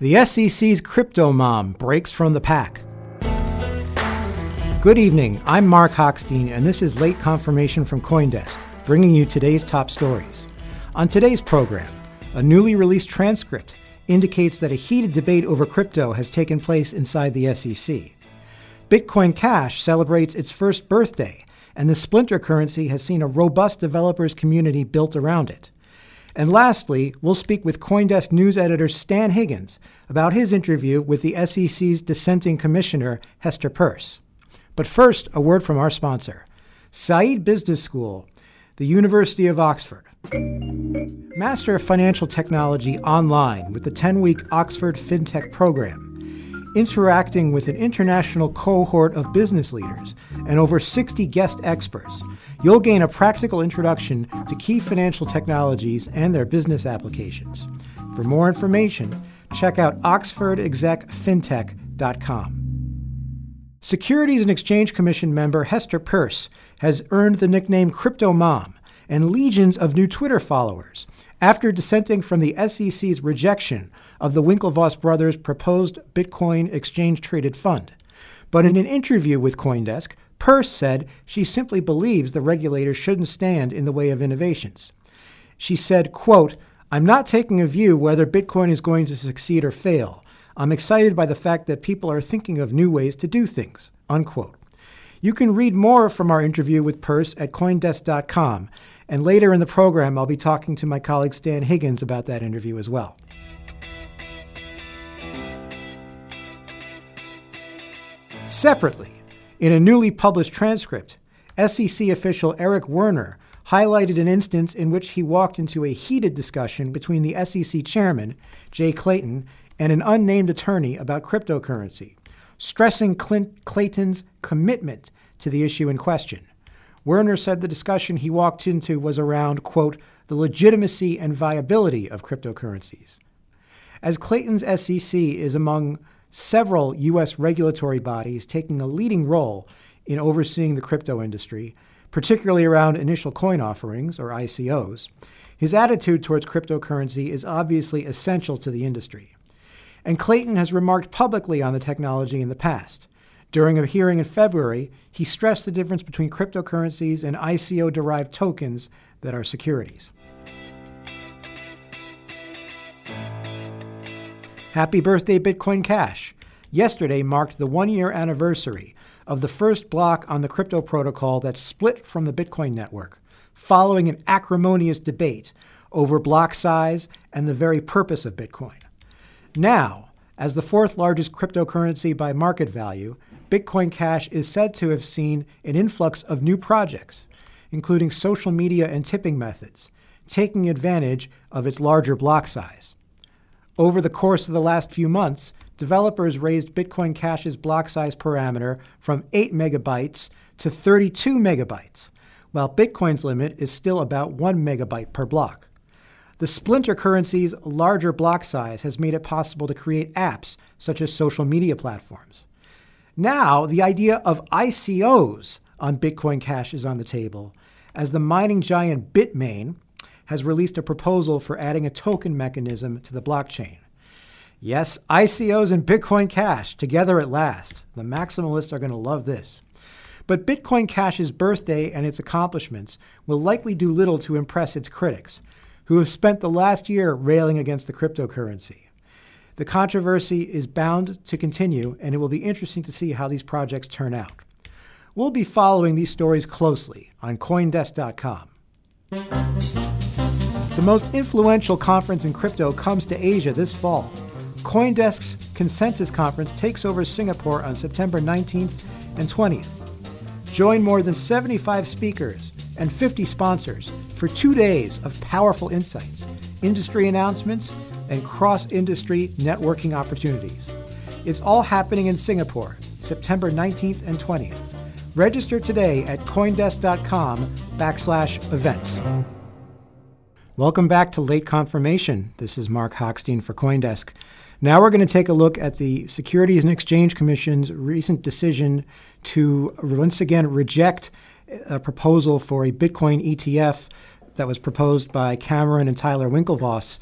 The SEC's crypto mom breaks from the pack. Good evening, I'm Mark Hochstein, and this is Late Confirmation from Coindesk, bringing you today's top stories. On today's program, a newly released transcript indicates that a heated debate over crypto has taken place inside the SEC. Bitcoin Cash celebrates its first birthday, and the splinter currency has seen a robust developers community built around it. And lastly, we'll speak with Coindesk news editor Stan Higgins about his interview with the SEC's dissenting commissioner, Hester Peirce. But first, a word from our sponsor, Said Business School, the University of Oxford. Master of Financial Technology online with the 10 week Oxford FinTech program interacting with an international cohort of business leaders and over 60 guest experts, you'll gain a practical introduction to key financial technologies and their business applications. For more information, check out oxfordexecfintech.com. Securities and Exchange Commission member Hester Peirce has earned the nickname Crypto Mom and legions of new Twitter followers after dissenting from the SEC's rejection of the Winklevoss brothers' proposed Bitcoin exchange traded fund. But in an interview with Coindesk, Peirce said she simply believes the regulators shouldn't stand in the way of innovations. She said, quote, I'm not taking a view whether Bitcoin is going to succeed or fail. I'm excited by the fact that people are thinking of new ways to do things. Unquote. You can read more from our interview with Peirce at Coindesk.com, and later in the program, I'll be talking to my colleague Stan Higgins about that interview as well. Separately, in a newly published transcript, SEC official Eric Werner highlighted an instance in which he walked into a heated discussion between the SEC chairman, Jay Clayton, and an unnamed attorney about cryptocurrency, stressing Clint Clayton's commitment to the issue in question. Werner said the discussion he walked into was around, quote, the legitimacy and viability of cryptocurrencies. As Clayton's SEC is among several U.S. regulatory bodies taking a leading role in overseeing the crypto industry, particularly around initial coin offerings, or ICOs, his attitude towards cryptocurrency is obviously essential to the industry. And Clayton has remarked publicly on the technology in the past. During a hearing in February, he stressed the difference between cryptocurrencies and ICO derived tokens that are securities. Happy birthday, Bitcoin Cash! Yesterday marked the one year anniversary of the first block on the crypto protocol that split from the Bitcoin network, following an acrimonious debate over block size and the very purpose of Bitcoin. Now, as the fourth largest cryptocurrency by market value, Bitcoin Cash is said to have seen an influx of new projects, including social media and tipping methods, taking advantage of its larger block size. Over the course of the last few months, developers raised Bitcoin Cash's block size parameter from 8 megabytes to 32 megabytes, while Bitcoin's limit is still about 1 megabyte per block. The Splinter currency's larger block size has made it possible to create apps such as social media platforms. Now, the idea of ICOs on Bitcoin Cash is on the table, as the mining giant Bitmain has released a proposal for adding a token mechanism to the blockchain. Yes, ICOs and Bitcoin Cash together at last. The maximalists are going to love this. But Bitcoin Cash's birthday and its accomplishments will likely do little to impress its critics, who have spent the last year railing against the cryptocurrency. The controversy is bound to continue, and it will be interesting to see how these projects turn out. We'll be following these stories closely on Coindesk.com. The most influential conference in crypto comes to Asia this fall. Coindesk's Consensus Conference takes over Singapore on September 19th and 20th. Join more than 75 speakers and 50 sponsors for two days of powerful insights, industry announcements, and cross industry networking opportunities. It's all happening in Singapore, September 19th and 20th. Register today at coindesk.com backslash events. Welcome back to Late Confirmation. This is Mark Hochstein for Coindesk. Now we're going to take a look at the Securities and Exchange Commission's recent decision to once again reject a proposal for a Bitcoin ETF that was proposed by Cameron and Tyler Winklevoss,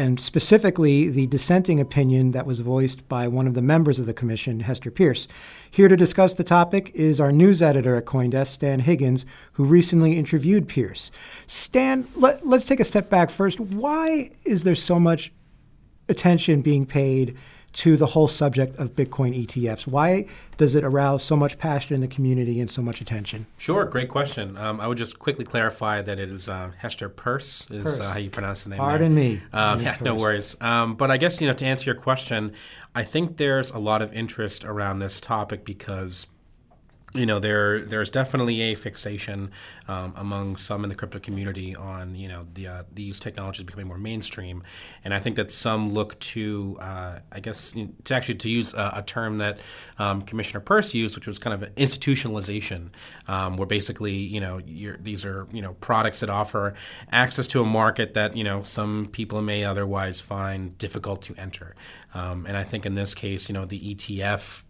and specifically the dissenting opinion that was voiced by one of the members of the commission, Hester Peirce. Here to discuss the topic is our news editor at Coindesk, Stan Higgins, who recently interviewed Peirce. Stan, let, us take a step back first. Why is there so much attention being paid to the whole subject of Bitcoin ETFs? Why does it arouse so much passion in the community and so much attention? Sure, great question. Um, I would just quickly clarify that it is uh, Hester Peirce is Uh, how you pronounce the name. Pardon there. me. Um, yeah, no worries. Um, but I guess you know to answer your question, I think there's a lot of interest around this topic because you know there there's definitely a fixation um, among some in the crypto community on you know the uh, these technologies becoming more mainstream, and I think that some look to uh, I guess to actually to use a, a term that um, Commissioner Peirce used, which was kind of institutionalization, um, where basically you know these are you know products that offer access to a market that you know some people may otherwise find difficult to enter, um, and I think in this case you know the ETF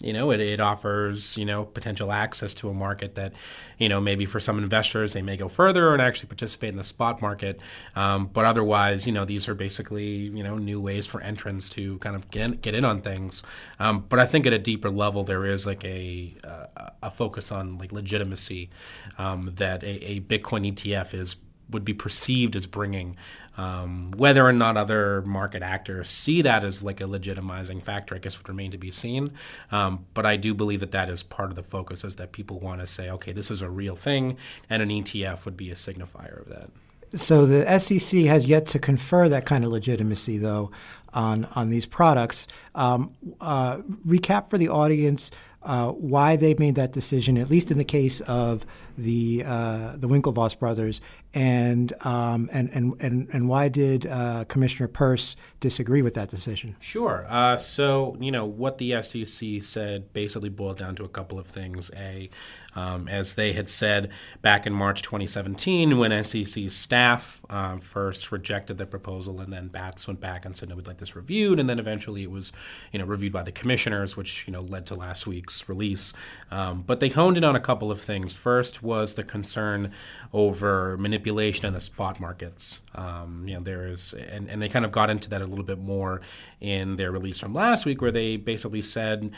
you know, it, it offers, you know, potential access to a market that, you know, maybe for some investors they may go further and actually participate in the spot market. Um, but otherwise, you know, these are basically, you know, new ways for entrants to kind of get in, get in on things. Um, but I think at a deeper level, there is like a, uh, a focus on like legitimacy um, that a, a Bitcoin ETF is would be perceived as bringing. Um, whether or not other market actors see that as like a legitimizing factor, I guess would remain to be seen. Um, but I do believe that that is part of the focus, is that people want to say, okay, this is a real thing, and an ETF would be a signifier of that. So the SEC has yet to confer that kind of legitimacy, though, on on these products. Um, uh, recap for the audience uh, why they made that decision, at least in the case of the uh, the Winklevoss brothers, and um, and, and and and why did uh, Commissioner Peirce disagree with that decision? Sure. Uh, so you know what the SEC said basically boiled down to a couple of things. A, um, as they had said back in March 2017, when SEC staff um, first rejected the proposal, and then Bats went back and said, "No, we'd like this reviewed," and then eventually it was you know reviewed by the commissioners, which you know led to last week's release. Um, but they honed in on a couple of things. First was the concern over manipulation in the spot markets. Um, you know, there is, and, and they kind of got into that a little bit more in their release from last week, where they basically said,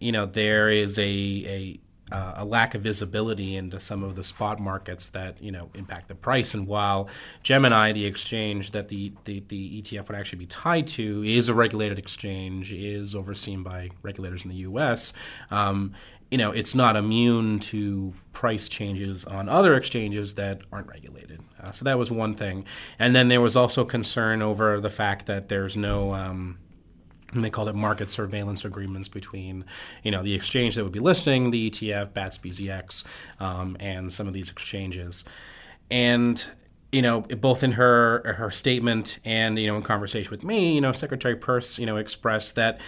you know, there is a, a uh, a lack of visibility into some of the spot markets that you know impact the price. And while Gemini, the exchange that the, the, the ETF would actually be tied to, is a regulated exchange, is overseen by regulators in the U.S. Um, you know, it's not immune to price changes on other exchanges that aren't regulated. Uh, so that was one thing. And then there was also concern over the fact that there's no. Um, and they called it market surveillance agreements between, you know, the exchange that would be listing the ETF, BATS BZX, um, and some of these exchanges. And you know, both in her her statement and you know in conversation with me, you know, Secretary Peirce, you know, expressed that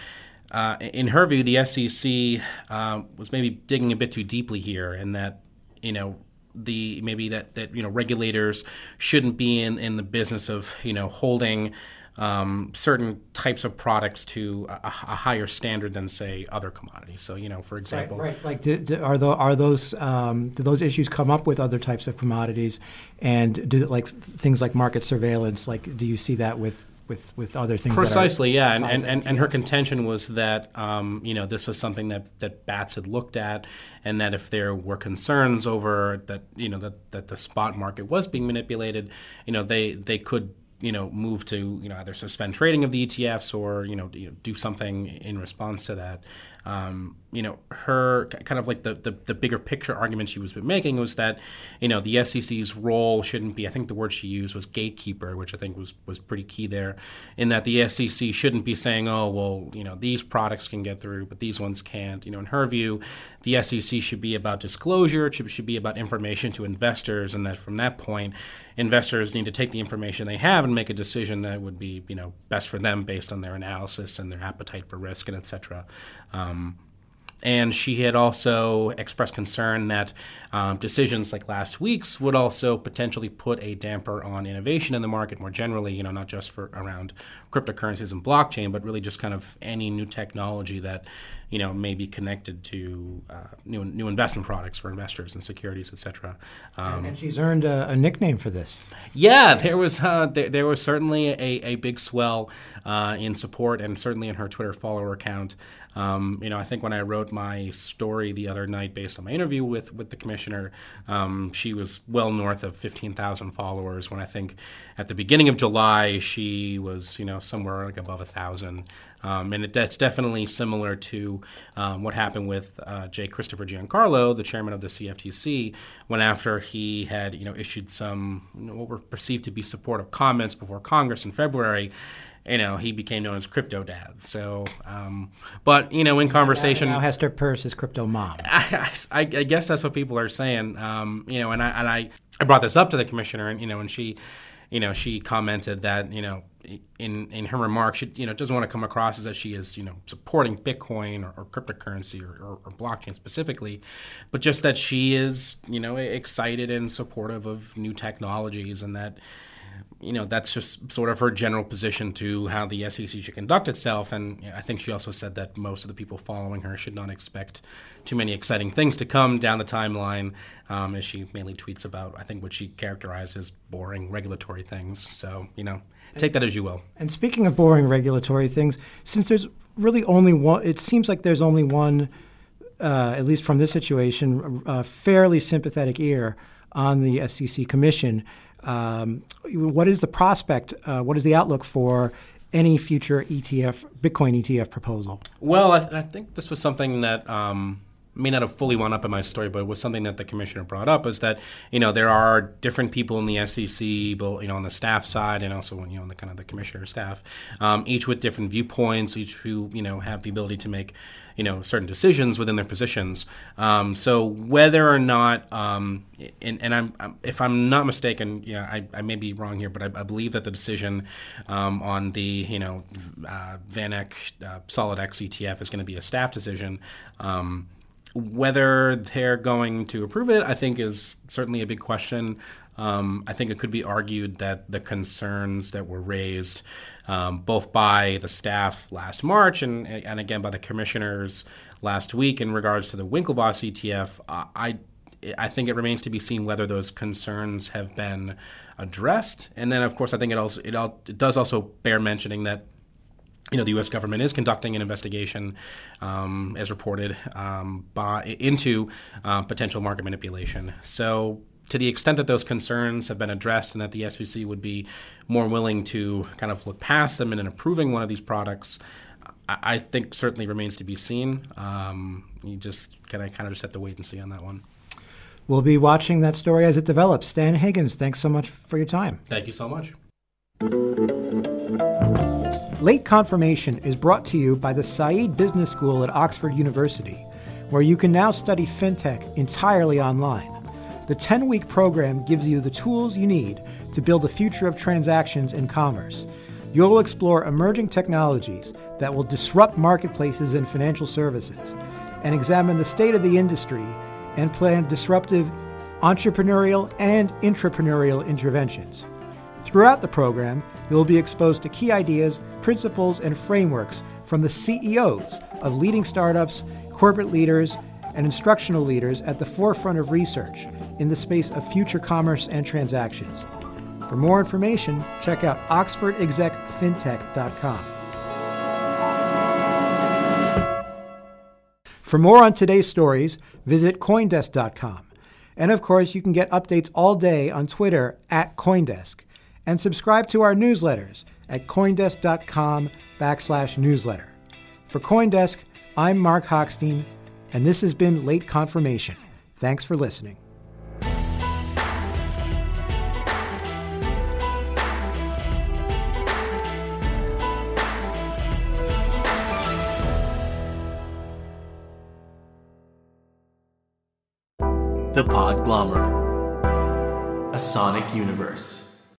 uh, in her view, the SEC uh, was maybe digging a bit too deeply here, and that you know the maybe that that you know regulators shouldn't be in, in the business of you know holding um, certain types of products to a, a, higher standard than say other commodities. So you know, for example, right, right. like do, do, are, the, are those um, do those issues come up with other types of commodities, and do like things like market surveillance? Like, do you see that with with, with other things. Precisely, yeah. And, and, and, and, her contention was that um, you know this was something that, that Bats had looked at, and that if there were concerns over that you know that, that the spot market was being manipulated, you know they they could you know move to you know either suspend trading of the ETFs or you know, you know do something in response to that. Um, you know, her kind of like the, the, the bigger picture argument she was making was that, you know, the SEC's role shouldn't be. I think the word she used was gatekeeper, which I think was was pretty key there, in that the SEC shouldn't be saying, oh, well, you know, these products can get through, but these ones can't. You know, in her view, the SEC should be about disclosure, it should, should be about information to investors, and that from that point, investors need to take the information they have and make a decision that would be, you know, best for them based on their analysis and their appetite for risk and et cetera. Um, and she had also expressed concern that um, decisions like last week's would also potentially put a damper on innovation in the market more generally, you know, not just for around cryptocurrencies and blockchain, but really just kind of any new technology that, you know, may be connected to uh, new, new investment products for investors and securities, et cetera. Um, and she's earned a, a, nickname for this. Yeah, there was uh, there, there, was certainly a, a big swell uh, in support and certainly in her Twitter follower account. Um, you know, I think when I wrote my story the other night based on my interview with, with the commissioner, um, she was well north of 15,000 followers. When I think at the beginning of July, she was, you know, somewhere like above a thousand. Um, and it, it's definitely similar to um, what happened with uh, J. Christopher Giancarlo, the chairman of the CFTC, when after he had, you know, issued some you know, what were perceived to be supportive comments before Congress in February you know, he became known as Crypto Dad. So, um, but you know, in conversation, now Hester Peirce is Crypto Mom. I, I, I, guess that's what people are saying. Um, you know, and I and I, I brought this up to the commissioner, and you know, and she, you know, she commented that you know. In, in her remarks, she you know doesn't want to come across as that she is you know supporting Bitcoin or, or cryptocurrency or, or, or blockchain specifically, but just that she is you know excited and supportive of new technologies and that you know, that's just sort of her general position to how the SEC should conduct itself. And I think she also said that most of the people following her should not expect too many exciting things to come down the timeline, um, as she mainly tweets about, I think, what she characterized as boring regulatory things. So, you know, take that as you will. And speaking of boring regulatory things, since there's really only one, it seems like there's only one, uh, at least from this situation, a fairly sympathetic ear on the SEC Commission. Um, what is the prospect? Uh, what is the outlook for any future ETF, Bitcoin ETF proposal? Well, I, I think this was something that. Um, may not have fully wound up in my story, but it was something that the commissioner brought up is that you know there are different people in the SEC, both you know on the staff side and also you know on the kind of the commissioner staff, um, each with different viewpoints, each who you know have the ability to make you know certain decisions within their positions. Um, so whether or not, um, and, and I'm, I'm, if I'm not mistaken, yeah, I, I, may be wrong here, but I, I believe that the decision um, on the you know uh, VanEck uh, SolidX ETF is going to be a staff decision. Whether they're going to approve it, I think, is certainly a big question. Um, I think it could be argued that the concerns that were raised um, both by the staff last March and, and again by the commissioners last week in regards to the Winklevoss ETF, I, I think it remains to be seen whether those concerns have been addressed. And then, of course, I think it also it, all, it does also bear mentioning that you know, the U.S. government is conducting an investigation, um, as reported, um, by, into uh, potential market manipulation. So, to the extent that those concerns have been addressed and that the SEC would be more willing to kind of look past them in approving one of these products, I, I think certainly remains to be seen. Um, you just kind of kind of just have to wait and see on that one. We'll be watching that story as it develops. Stan Higgins, thanks so much for your time. Thank you so much. Late Confirmation is brought to you by the Said Business School at Oxford University, where you can now study fintech entirely online. The 10 week program gives you the tools you need to build the future of transactions and commerce. You'll explore emerging technologies that will disrupt marketplaces and financial services, and examine the state of the industry and plan disruptive entrepreneurial and intrapreneurial interventions. Throughout the program, you'll be exposed to key ideas, principles, and frameworks from the CEOs of leading startups, corporate leaders, and instructional leaders at the forefront of research in the space of future commerce and transactions. For more information, check out oxfordexecfintech.com. For more on today's stories, visit Coindesk.com. And of course, you can get updates all day on Twitter at Coindesk and subscribe to our newsletters at coindesk.com backslash newsletter. For Coindesk, I'm Mark Hochstein, and this has been Late Confirmation. Thanks for listening. The Podglomerate, a sonic universe.